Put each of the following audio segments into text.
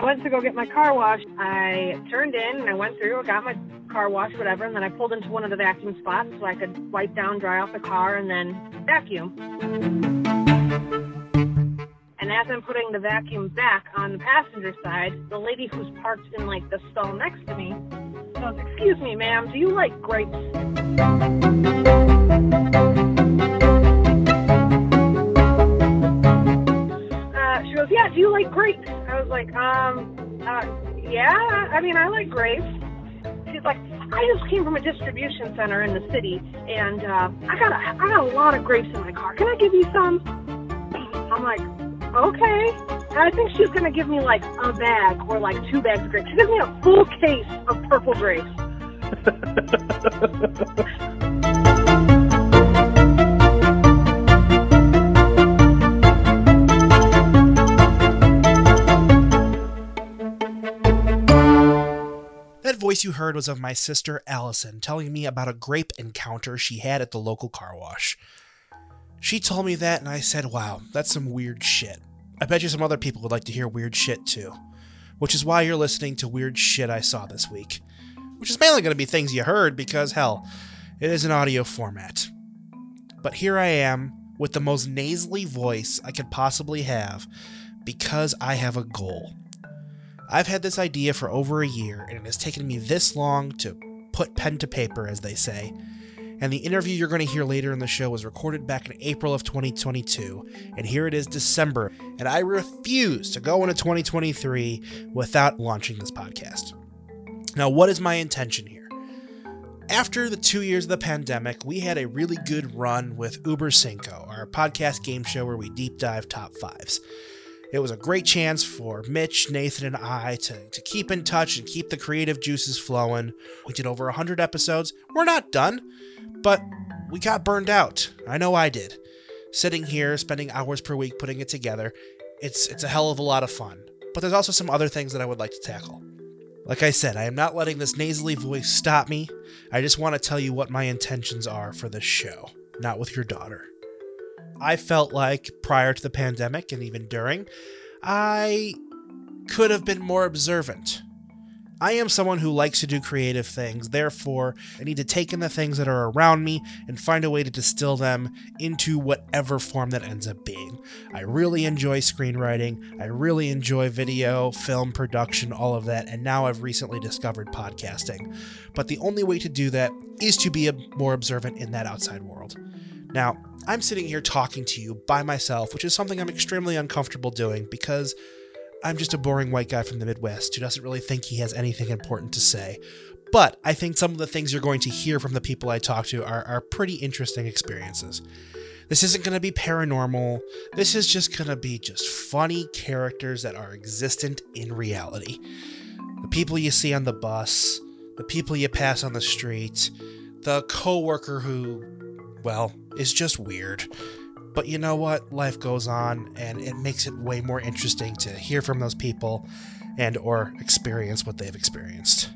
I went to go get my car washed. I turned in and I went through, I got my car washed, whatever, and then I pulled into one of the vacuum spots so I could wipe down, dry off the car, and then vacuum. And as I'm putting the vacuum back on the passenger side, the lady who's parked in like the stall next to me goes, "Excuse me, ma'am, do you like grapes?" Do you like grapes?" I was like, "Um, uh, yeah. I mean, I like grapes." She's like, "I just came from a distribution center in the city, and uh, I got a, I got a lot of grapes in my car. Can I give you some?" I'm like, "Okay." And I think she's gonna give me like a bag or like two bags of grapes. She gives me a full case of purple grapes. voice you heard was of my sister Allison telling me about a grape encounter she had at the local car wash. She told me that, and I said, wow, that's some weird shit. I bet you some other people would like to hear weird shit too. Which is why you're listening to Weird Shit I Saw This Week. Which is mainly going to be things you heard because, hell, it is an audio format. But here I am with the most nasally voice I could possibly have because I have a goal. I've had this idea for over a year, and it has taken me this long to put pen to paper, as they say. And the interview you're going to hear later in the show was recorded back in April of 2022, and here it is December, and I refuse to go into 2023 without launching this podcast. Now, what is my intention here? After the two years of the pandemic, we had a really good run with Uber Cinco, our podcast game show where we deep dive top fives. It was a great chance for Mitch, Nathan, and I to, to keep in touch and keep the creative juices flowing. We did over 100 episodes. We're not done, but we got burned out. I know I did. Sitting here, spending hours per week putting it together, it's, it's a hell of a lot of fun. But there's also some other things that I would like to tackle. Like I said, I am not letting this nasally voice stop me. I just want to tell you what my intentions are for this show, not with your daughter. I felt like prior to the pandemic and even during, I could have been more observant. I am someone who likes to do creative things, therefore, I need to take in the things that are around me and find a way to distill them into whatever form that ends up being. I really enjoy screenwriting, I really enjoy video, film production, all of that, and now I've recently discovered podcasting. But the only way to do that is to be more observant in that outside world. Now, I'm sitting here talking to you by myself, which is something I'm extremely uncomfortable doing because I'm just a boring white guy from the Midwest who doesn't really think he has anything important to say. But I think some of the things you're going to hear from the people I talk to are, are pretty interesting experiences. This isn't going to be paranormal. This is just going to be just funny characters that are existent in reality. The people you see on the bus, the people you pass on the street, the coworker who, well, is just weird. But you know what? Life goes on and it makes it way more interesting to hear from those people and or experience what they've experienced.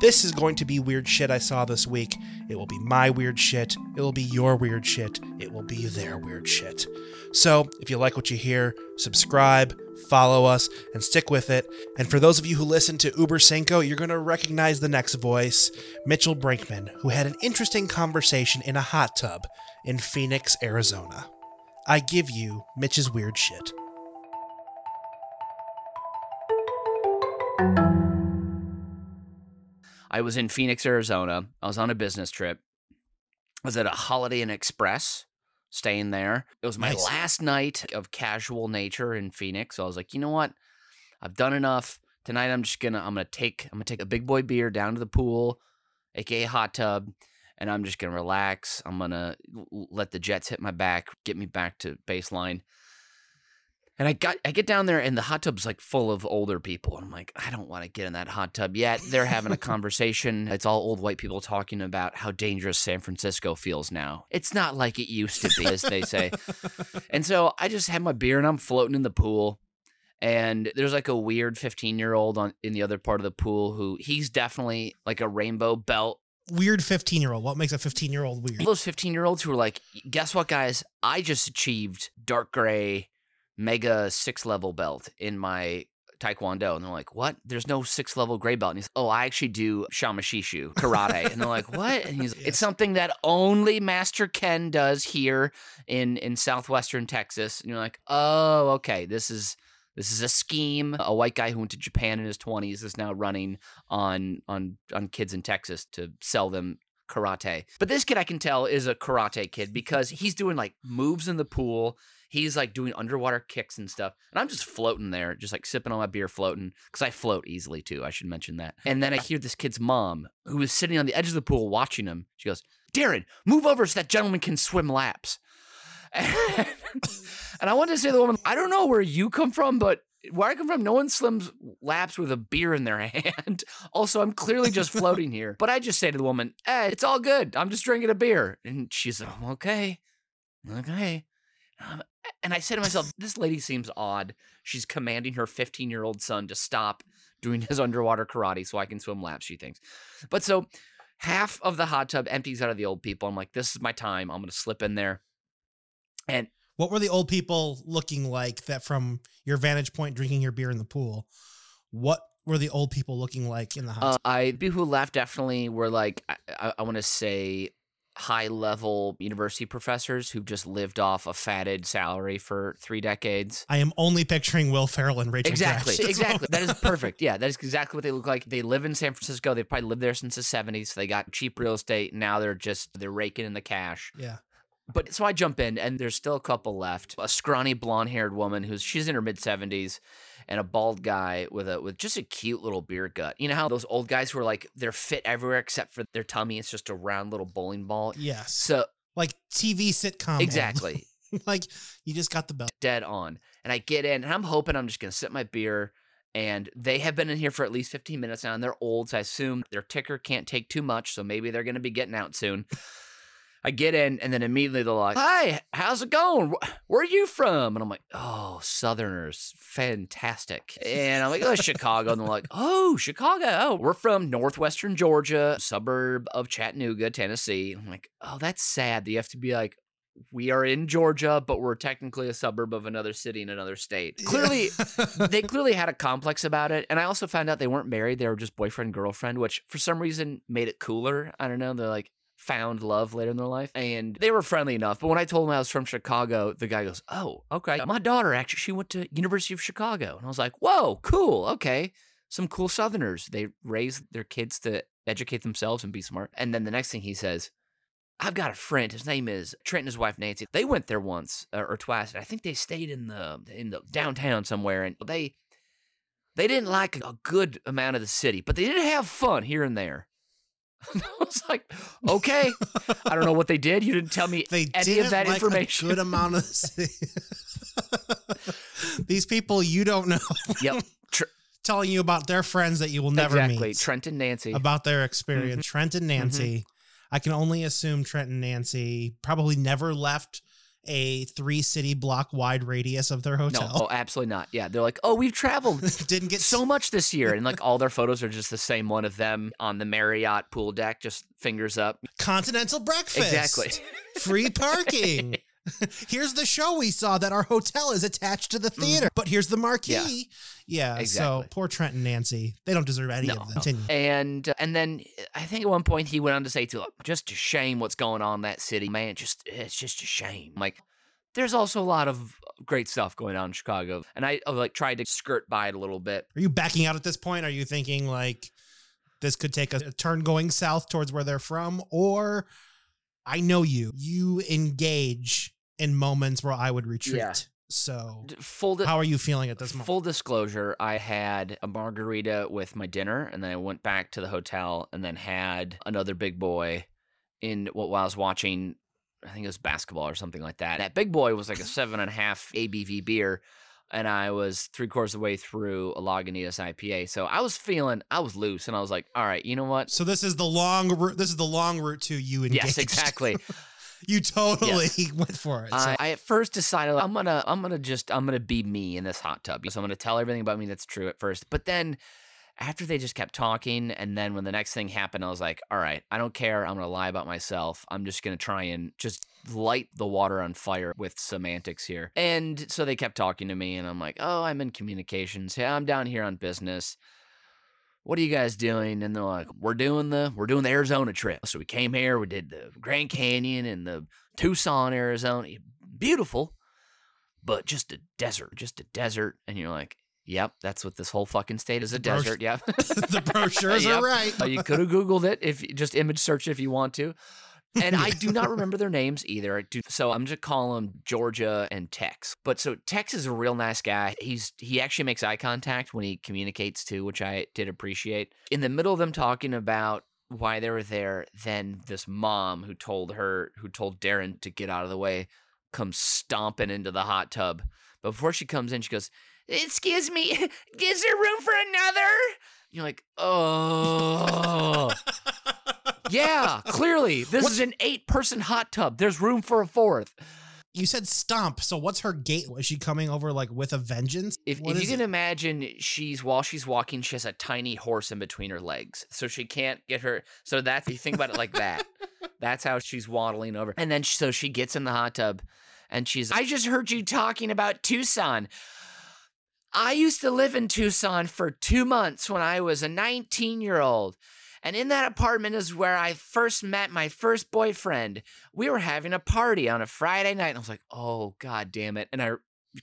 This is going to be weird shit I saw this week. It will be my weird shit. It will be your weird shit. It will be their weird shit. So, if you like what you hear, subscribe, follow us, and stick with it. And for those of you who listen to Uber Cinco, you're going to recognize the next voice, Mitchell Brinkman, who had an interesting conversation in a hot tub in Phoenix, Arizona. I give you Mitch's weird shit. I was in Phoenix, Arizona. I was on a business trip. I was at a Holiday Inn Express, staying there. It was my Nice. last night of casual nature in Phoenix. So I was like, you know what? I've done enough. Tonight I'm just gonna I'm gonna take I'm gonna take a big boy beer down to the pool, aka hot tub, and I'm just gonna relax. I'm gonna let the jets hit my back, get me back to baseline. And I got I get down there and the hot tub's like full of older people. And I'm like, I don't want to get in that hot tub yet. They're having a conversation. It's all old white people talking about how dangerous San Francisco feels now. It's not like it used to be, as they say. And so I just have my beer and I'm floating in the pool. And there's like a weird 15 year old on in the other part of the pool who he's definitely like a rainbow belt Weird 15 year old. What makes a 15 year old weird? all those 15 year olds who are like, guess what, guys? I just achieved dark gray mega six level belt in my Taekwondo. And they're like, what? There's no six level gray belt. And he's, oh, I actually do Shamashishu karate. and they're like, what? And he's, it's something that only Master Ken does here in, in Southwestern Texas. And you're like, oh, okay. This is, this is a scheme. A white guy who went to Japan in his 20s is now running on on on kids in Texas to sell them karate. But this kid I can tell is a karate kid because he's doing like moves in the pool. He's like doing underwater kicks and stuff. And I'm just floating there, just like sipping on my beer, floating. Because I float easily too. I should mention that. And then I hear this kid's mom, who is sitting on the edge of the pool watching him. She goes, Darren, move over so that gentleman can swim laps. And, and I wanted to say to the woman, I don't know where you come from, but where I come from, no one swims laps with a beer in their hand. also, I'm clearly just floating here. But I just say to the woman, eh, it's all good. I'm just drinking a beer. And she's like, okay, okay. And I say to myself, this lady seems odd. She's commanding her 15 year old son to stop doing his underwater karate so I can swim laps, she thinks. But so half of the hot tub empties out of the old people. I'm like, this is my time. I'm going to slip in there. And What were the old people looking like that from your vantage point drinking your beer in the pool? What were the old people looking like in the hot Uh, tub? I people who left definitely were like I, I, I want to say high level university professors who've just lived off a fatted salary for three decades. I am only picturing Will Ferrell and Rachel Exactly, exactly. That is perfect. Yeah, that is exactly what they look like. They live in San Francisco. They've probably lived there since the '70s. So they got cheap real estate. Now they're just they're raking in the cash. yeah. But so I jump in, and there's still a couple left. A scrawny blonde-haired woman who's she's in her mid seventies, and a bald guy with a with just a cute little beer gut. You know how those old guys who are like they're fit everywhere except for their tummy. It's just a round little bowling ball. Yes. So like TV sitcom. exactly, like you just got the belt. dead on. And I get in, and I'm hoping I'm just gonna sip my beer. And they have been in here for at least 15 minutes now, and they're old, so I assume their ticker can't take too much. So maybe they're gonna be getting out soon. I get in, and then immediately they're like, "Hi, how's it going? Where are you from?" And I'm like, "Oh, Southerners, fantastic." And I'm like, "Oh, Chicago." And they're like, "Oh, Chicago. Oh, we're from northwestern Georgia, suburb of Chattanooga, Tennessee." I'm like, "Oh, that's sad. that You have to be like." We are in Georgia, but we're technically a suburb of another city in another state. Clearly, they clearly had a complex about it. And I also found out they weren't married; they were just boyfriend girlfriend, which for some reason made it cooler. I don't know. They're like found love later in their life, and they were friendly enough. But when I told them I was from Chicago, the guy goes, "Oh, okay. My daughter actually she went to University of Chicago," and I was like, "Whoa, cool. Okay." Some cool Southerners. They raise their kids to educate themselves and be smart. And then the next thing he says, I've got a friend. His name is Trent and his wife Nancy. They went there once uh, or twice. I think they stayed in the in the downtown somewhere, and they they didn't like a good amount of the city, but they did have fun here and there. I was like, okay, I don't know what they did. You didn't tell me They any of that like information. A good amount of these people you don't know Yep, Tr- telling you about their friends that you will never exactly. meet. Trent and Nancy. about their experience. Mm-hmm. Trent and Nancy. I can only assume Trent and Nancy probably never left a three city block wide radius of their no, hotel. oh, absolutely not. Yeah, they're like, oh, we've traveled Didn't get so much this year, and like all their photos are just the same one of them on the Marriott pool deck, just fingers up. continental breakfast. Exactly. Free parking. here's the show we saw that our hotel is attached to the theater, but here's the marquee. Yeah. Mm-hmm. Exactly. So poor Trent and Nancy. They don't deserve any No, of them. no. And uh, and then I think at one point he went on to say to just a shame what's going on in that city, man. Just it's just a shame. Like there's also a lot of great stuff going on in Chicago, and I, like tried to skirt by it a little bit. Are you backing out at this point? Are you thinking like this could take a turn going south towards where they're from? Or I know you. You engage in moments where I would retreat. Yeah. So Full di- how are you feeling at this moment? full disclosure, I had a margarita with my dinner, and then I went back to the hotel, and then had another big boy in what while I was watching. I think it was basketball or something like that. That big boy was like a seven and a half ABV beer, and I was three quarters of the way through a Lagunitas IPA. So I was feeling, I was loose, and I was like, all right, you know what? So this is the long route. This is the long route to you engaged. Yes, exactly. you totally went for it. So I, I at first decided I'm gonna I'm gonna just I'm gonna be me in this hot tub. So I'm gonna tell everything about me that's true at first. But then after they just kept talking, and then when the next thing happened, I was like, all right, I don't care. I'm to lie about myself. I'm just to try and just light the water on fire with semantics here. And so they kept talking to me, and I'm like, oh, I'm in communications. Yeah, I'm down here on business. What are you guys doing? And they're like, we're doing the we're doing the Arizona trip. So we came here, we did the Grand Canyon and the Tucson, Arizona. Beautiful, but just a desert, just a desert. And you're like, Yep, that's what this whole fucking state is a Bro- desert. Yep. the brochures Yep. are right. Uh, you could have Googled it if you just image search if you want to. And I do not remember their names either. Do, so I'm just call them Georgia and Tex. But so Tex is a real nice guy. He's he actually makes eye contact when he communicates too, which I did appreciate. In the middle of them talking about why they were there, then this mom who told her who told Darren to get out of the way comes stomping into the hot tub. But before she comes in, she goes, "Excuse me, is there room for another?" You're like, "Oh." Yeah, clearly. This What's- is an eight person hot tub. There's room for a fourth. You said stomp. So what's her gait? Is she coming over like with a vengeance? If, if you can it? imagine, she's while she's walking, she has a tiny horse in between her legs, so she can't get her. So that's you think about it like that. That's how she's waddling over, and then so she gets in the hot tub, and she's. I just heard you talking about Tucson. I used to live in Tucson for two months when I was a 19 year old. And in that apartment is where I first met my first boyfriend. We were having a party on a Friday night. And I was like, oh, God damn it. And I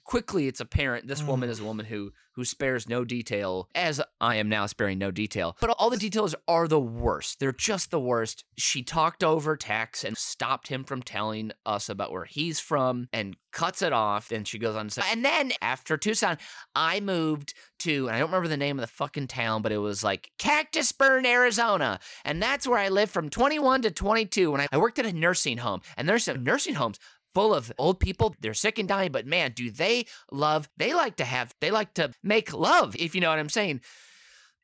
quickly it's apparent this woman mm. is a woman who who spares no detail as i am now sparing no detail. But all the details are the worst. They're just the worst. She talked over tex and stopped him from telling us about where he's from and cuts it off. And she goes on to say and then after tucson i moved to and i don't remember the name of the fucking town but it was like cactus burn arizona. And that's where i lived from 21 to 22 when i, I worked at a nursing home. And there's some nursing homes full of old people. They're sick and dying, but man, do they love, they like to have, they like to make love, if you know what I'm saying.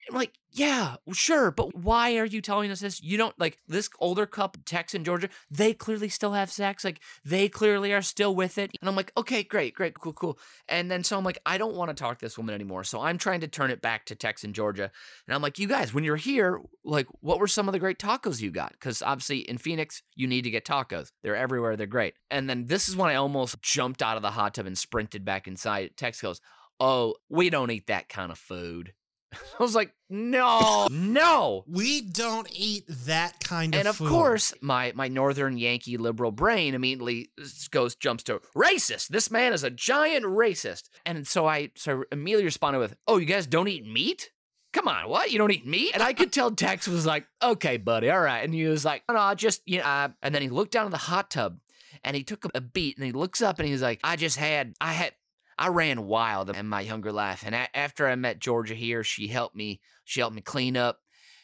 I'm like, yeah, sure, but why are you telling us this? You don't like this older couple, Tex and Georgia, they clearly still have sex. Like, they clearly are still with it. And I'm like, okay, great, great, cool, cool. And then so I'm like, I don't want to talk to this woman anymore. So I'm trying to turn it back to Tex and Georgia. And I'm like, you guys, when you're here, like, what were some of the great tacos you got? Because obviously in Phoenix, you need to get tacos. They're everywhere. They're great. And then this is when I almost jumped out of the hot tub and sprinted back inside. Tex goes, oh, we don't eat that kind of food. I was like, no, no. We don't eat that kind of And of food. course, my my northern Yankee liberal brain immediately goes jumps to racist. This man is a giant racist. And so I so I immediately responded with, "Oh, you guys don't eat meat? Come on, what? You don't eat meat?" And I could tell Tex was like, "Okay, buddy, all right." And he was like, "No, no, I just you know." uh," and then he looked down in the hot tub, and he took a beat, and he looks up, and he's like, "I just had, I had." I ran wild in my younger life, and a- after I met Georgia here, she helped me. She helped me clean up,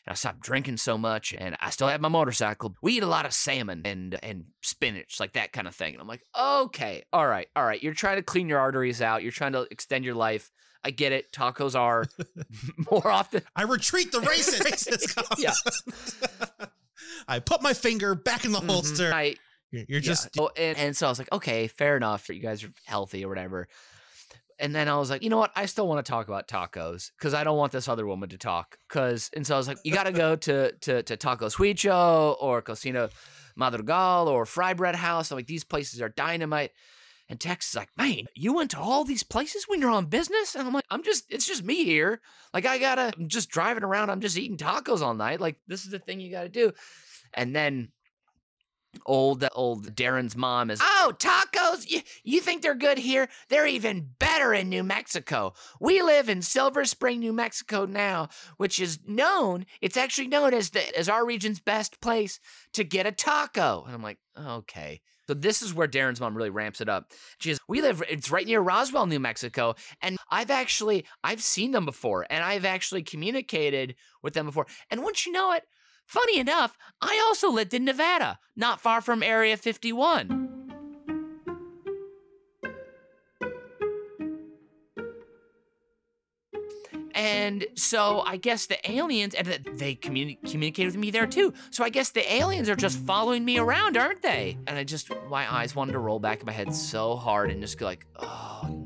and I stopped drinking so much, and I still have my motorcycle. We eat a lot of salmon and and spinach, like that kind of thing. And I'm like, okay, all right, all right. You're trying to clean your arteries out. You're trying to extend your life. I get it. Tacos are more often. I retreat the racist. Yeah. I put my finger back in the Mhm. holster. I You're, you're Yeah. just Oh, and, and so I was like, okay, fair enough. You guys are healthy or whatever. And then I was like, you know what? I still want to talk about tacos because I don't want this other woman to talk. Cause and so I was like, you got to go to to to Taco Suicho or Cocina Madrigal or Fry Bread House. I'm like, these places are dynamite. And Tex is like, man, you went to all these places when you're on business? And I'm like, I'm just, it's just me here. Like, I gotta, I'm just driving around. I'm just eating tacos all night. Like, this is the thing you gotta do. And then old uh, old Darren's mom is oh tacos you, you think they're good here? They're even better in New Mexico. We live in Silver Spring New Mexico now which is known it's actually known as the as our region's best place to get a taco. And I'm like okay. So this is where Darren's mom really ramps it up. She says we live it's right near Roswell New Mexico and I've actually I've seen them before and I've actually communicated with them before. And once you know it Funny enough, I also lived in Nevada, not far from Area 51. And so I guess the aliens, and they communi- communicated with me there too. So I guess the aliens are just following me around, aren't they? And I just, my eyes wanted to roll back in my head so hard and just go like, oh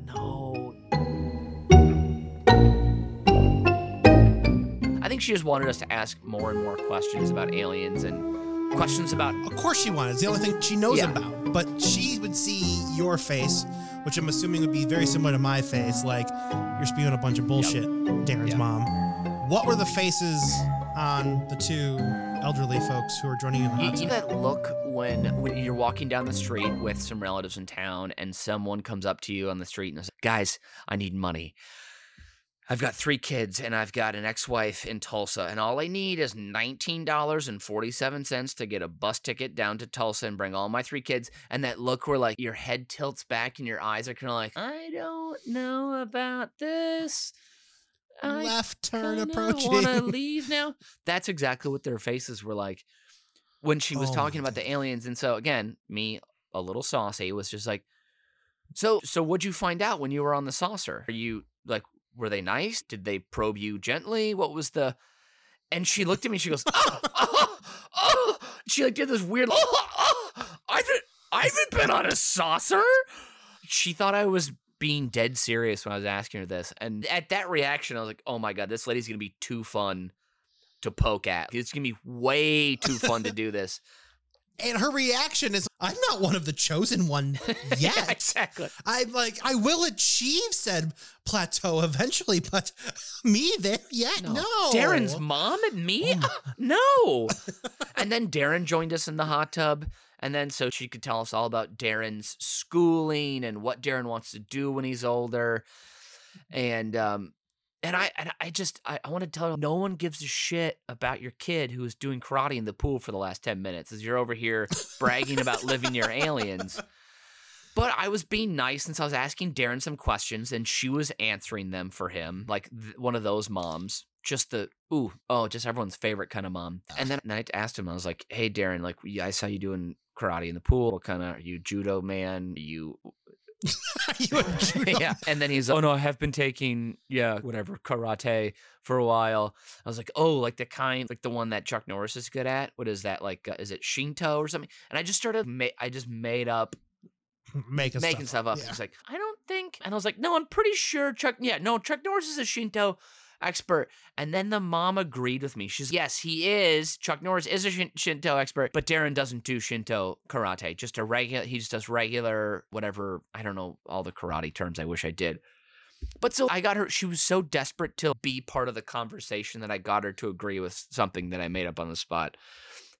she just wanted us to ask more and more questions about aliens and questions about Of course she wanted. It's the only thing she knows Yeah. about. But she would see your face, which I'm assuming would be very similar to my face, like you're spewing a bunch of bullshit, Darren's Yep. mom. What were the faces on the two elderly folks who are joining you in the You, hot you know that look when, when you're walking down the street with some relatives in town and someone comes up to you on the street and says, Guys, I need money. I've got three kids and I've got an ex wife in Tulsa, and all I need is $19.47 to get a bus ticket down to Tulsa and bring all my three kids. And that look where like your head tilts back and your eyes are kind of like, I don't know about this. I Left turn approaching. I want to leave now. That's exactly what their faces were like when she was Oh talking about the aliens. And so again, me a little saucy was just like, so so what'd you find out when you were on the saucer? Are you like were they nice? Did they probe you gently? What was the? And she looked at me. She goes, oh, oh, oh. She like did this weird. Oh, oh, I haven't I haven't been on a saucer. She thought I was being dead serious when I was asking her this, and at that reaction, I was like, oh my god, this lady's gonna be too fun to poke at. It's gonna be way too fun to do this. And her reaction is, I'm not one of the chosen one yeah, yet. exactly. I'm like, I will achieve said plateau eventually, but me there yet? No. Darren's mom and me? no. and then Darren joined us in the hot tub. And then so she could tell us all about Darren's schooling and what Darren wants to do when he's older. And um and I and I just I, I want to tell you no one gives a shit about your kid who is doing karate in the pool for the last 10 minutes as you're over here bragging about living near aliens. But I was being nice since I was asking Darren some questions and she was answering them for him, like th- one of those moms. Just the ooh oh, just everyone's favorite kind of mom. And then I asked him, I was like, "Hey, Darren, like I saw you doing karate in the pool. What kind of are you judo man? Are you yeah. And then he's like, oh no, I have been taking, yeah, whatever, karate for a while. I was like, oh, like the kind, like the one that Chuck Norris is good at. What is that? Like, uh, is it Shinto or something? And I just started, ma- I just made up, making, making stuff up. Yeah. It's like, I don't think, and I was like, no, I'm pretty sure Chuck, yeah, no, Chuck Norris is a Shinto expert. And then the mom agreed with me. She's, yes, he is. Chuck Norris is a Shin- Shinto expert, but Darren doesn't do Shinto karate. Just a regular, he just does regular, whatever, I don't know all the karate terms. I wish I did. But so I got her, she was so desperate to be part of the conversation that I got her to agree with something that I made up on the spot.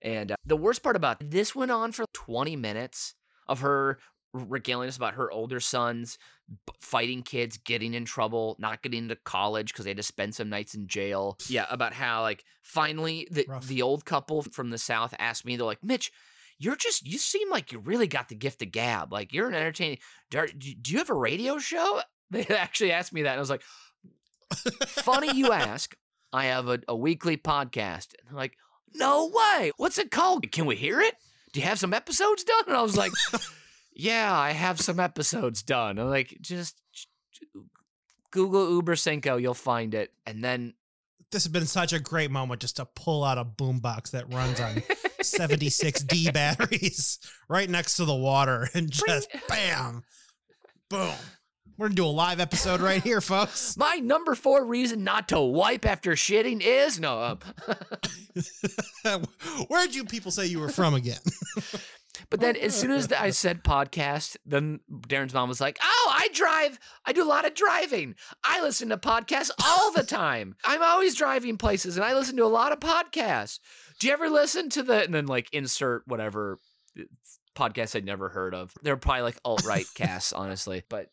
And uh, the worst part about this went on for 20 minutes of her regaling us about her older sons b- fighting kids, getting in trouble, not getting into college because they had to spend some nights in jail. Yeah, about how like finally the Rough. the old couple from the south asked me, they're like, Mitch. You're just, you seem like you really got the gift of gab. Like, you're an entertaining. Do, do you have a radio show? They actually asked me that. And I was like, funny you ask. I have a, a weekly podcast. And they're like, no way. What's it called? Can we hear it? Do you have some episodes done? And I was like, yeah, I have some episodes done. I'm like, just Google Uber Cinco, you'll find it. And then This has been such a great moment just to pull out a boombox that runs on 76D batteries right next to the water and just bam, boom. We're gonna do a live episode right here, folks. my number four reason not to wipe after shitting is no. Um, Where'd you people say you were from again? But then as soon as I said podcast, then Darren's mom was like, "Oh, I drive. I do a lot of driving. I listen to podcasts all the time. I'm always driving places and I listen to a lot of podcasts. Do you ever listen to the and then like insert whatever podcast I'd never heard of. They're probably like alt-right casts, honestly. But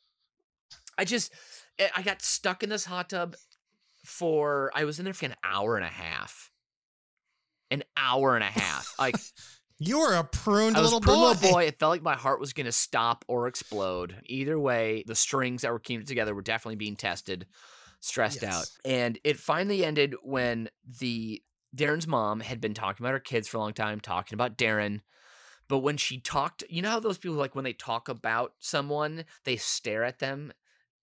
I just eh, I got stuck in this hot tub for I was in there for an hour and a half. An hour and a half. Like You were a pruned I little a prune boy. little boy. It felt like my heart was going to stop or explode. Either way, the strings that were keeping it together were definitely being tested, stressed out. And it finally ended when the Darren's mom had been talking about her kids for a long time, talking about Darren. But when she talked, you know how those people like when they talk about someone, they stare at them,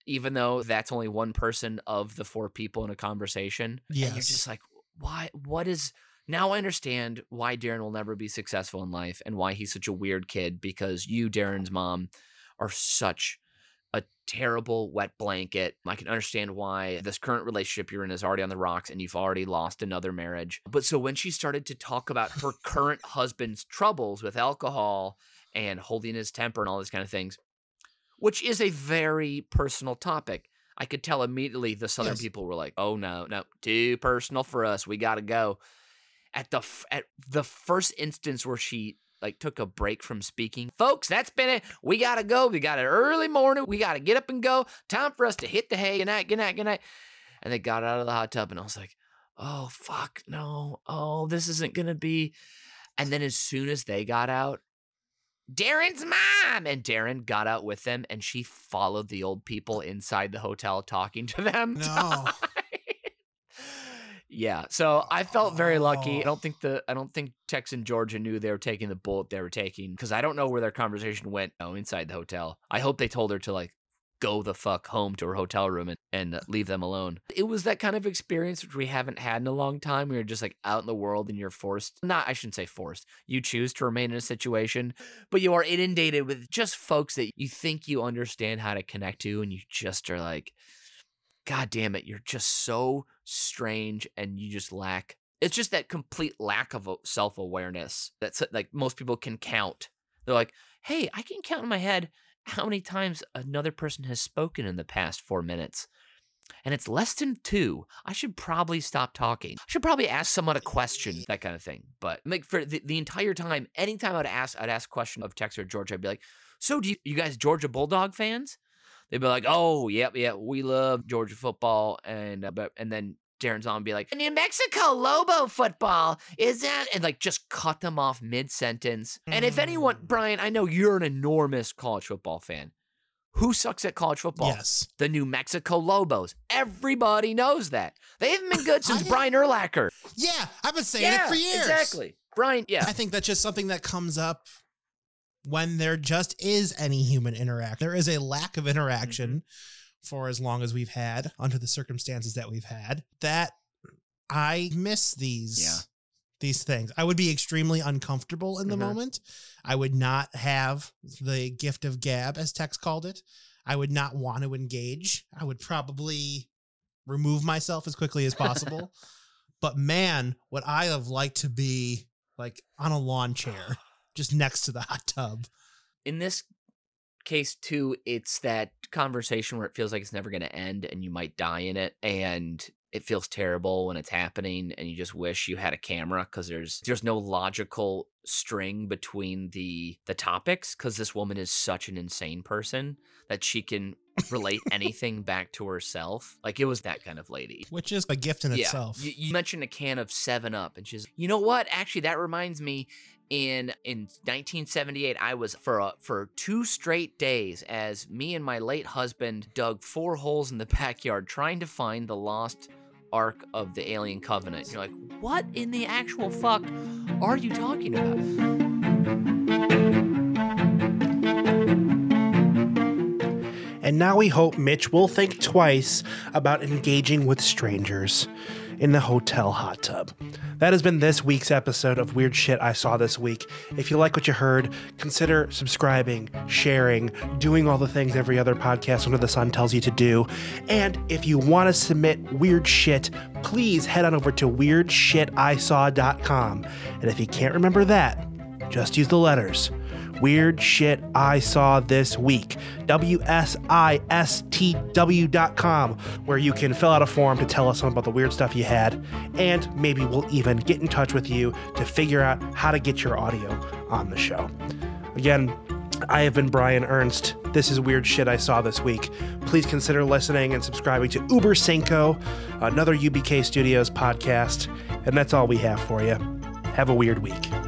even though that's only one person of the four people in a conversation. And you're just like, why? What is? Now I understand why Darren will never be successful in life and why he's such a weird kid because you, Darren's mom, are such a terrible wet blanket. I can understand why this current relationship you're in is already on the rocks and you've already lost another marriage. But so when she started to talk about her current husband's troubles with alcohol and holding his temper and all these kind of things, which is a very personal topic. I could tell immediately the southern Yes. people were like, "Oh no, no, too personal for us. We got to go." At the f- at the first instance where she like took a break from speaking, folks, that's been it. We got to go. We got an early morning. We got to get up and go. Time for us to hit the hay. Good night. Good night. Good night. And they got out of the hot tub, and I was like, "Oh fuck, no. Oh, this isn't gonna be." And then as soon as they got out, Darren's mom and Darren got out with them and she followed the old people inside the hotel talking to them. No. Yeah, so I felt very lucky. I Oh. don't think the I don't think Tex and Georgia knew they were taking the bullet they were taking because I don't know where their conversation went. Oh, inside the hotel. I hope they told her to like go the fuck home to her hotel room and, and uh, leave them alone. It was that kind of experience which we haven't had in a long time. We were just like out in the world and you're forced, not, I shouldn't say forced. You choose to remain in a situation, but you are inundated with just folks that you think you understand how to connect to and you just are like, God damn it, you're just so strange and you just lack. It's just that complete lack of self awareness that's like most people can count. They're like, hey, I can count in my head how many times another person has spoken in the past four minutes. And it's less than two. I should probably stop talking. I should probably ask someone a question, that kind of thing. But like for the, the entire time, anytime I'd ask, I'd ask a question of Texas or Georgia. I'd be like, "So, do you, you guys Georgia Bulldog fans?" They'd be like, "Oh, yep, yep, we love Georgia football." And uh, but and then Darren's on be like, New Mexico Lobo football is that, and like just cut them off mid sentence. And if anyone, Mm. Brian, I know you're an enormous college football fan. Who sucks at college football? Yes. The New Mexico Lobos. Everybody knows that. They haven't been good since Brian Urlacher. Yeah, I've been saying yeah, it for years. exactly. Brian, yeah. I think that's just something that comes up when there just is any human interaction. There is a lack of interaction Mm-hmm. for as long as we've had under the circumstances that we've had that I miss these Yeah. these things. I would be extremely uncomfortable in the Mhm. moment. I would not have the gift of gab as Tex called it. I would not want to engage. I would probably remove myself as quickly as possible. but man, would I have liked to be like on a lawn chair just next to the hot tub. in this case too it's that conversation where it feels like it's never going to end and you might die in it and it feels terrible when it's happening and you just wish you had a camera because there's there's no logical string between the the topics because this woman is such an insane person that she can relate anything back to herself like it was that kind of lady Which is a gift in yeah. itself. You, you mentioned a can of Seven Up, and she's, you know what? Actually, that reminds me. In in 1978, I was for a, for two straight days as me and my late husband dug four holes in the backyard trying to find the lost ark of the alien covenant. You're like, what in the actual fuck are you talking about? And now we hope Mitch will think twice about engaging with strangers in the hotel hot tub. That has been this week's episode of Weird Shit I Saw This Week. If you like what you heard, consider subscribing, sharing, doing all the things every other podcast under the sun tells you to do. And if you want to submit weird shit, please head on over to weirdshitisaw.com. And if you can't remember that, just use the letters. Weird shit I saw this week. WSISTW.com, where you can fill out a form to tell us about the weird stuff you had, and maybe we'll even get in touch with you to figure out how to get your audio on the show. Again, I have been Brian Ernst. This is Weird Shit I Saw This Week. Please consider listening and subscribing to Uber Cinco, another UBK Studios podcast. And that's all we have for you. Have a weird week.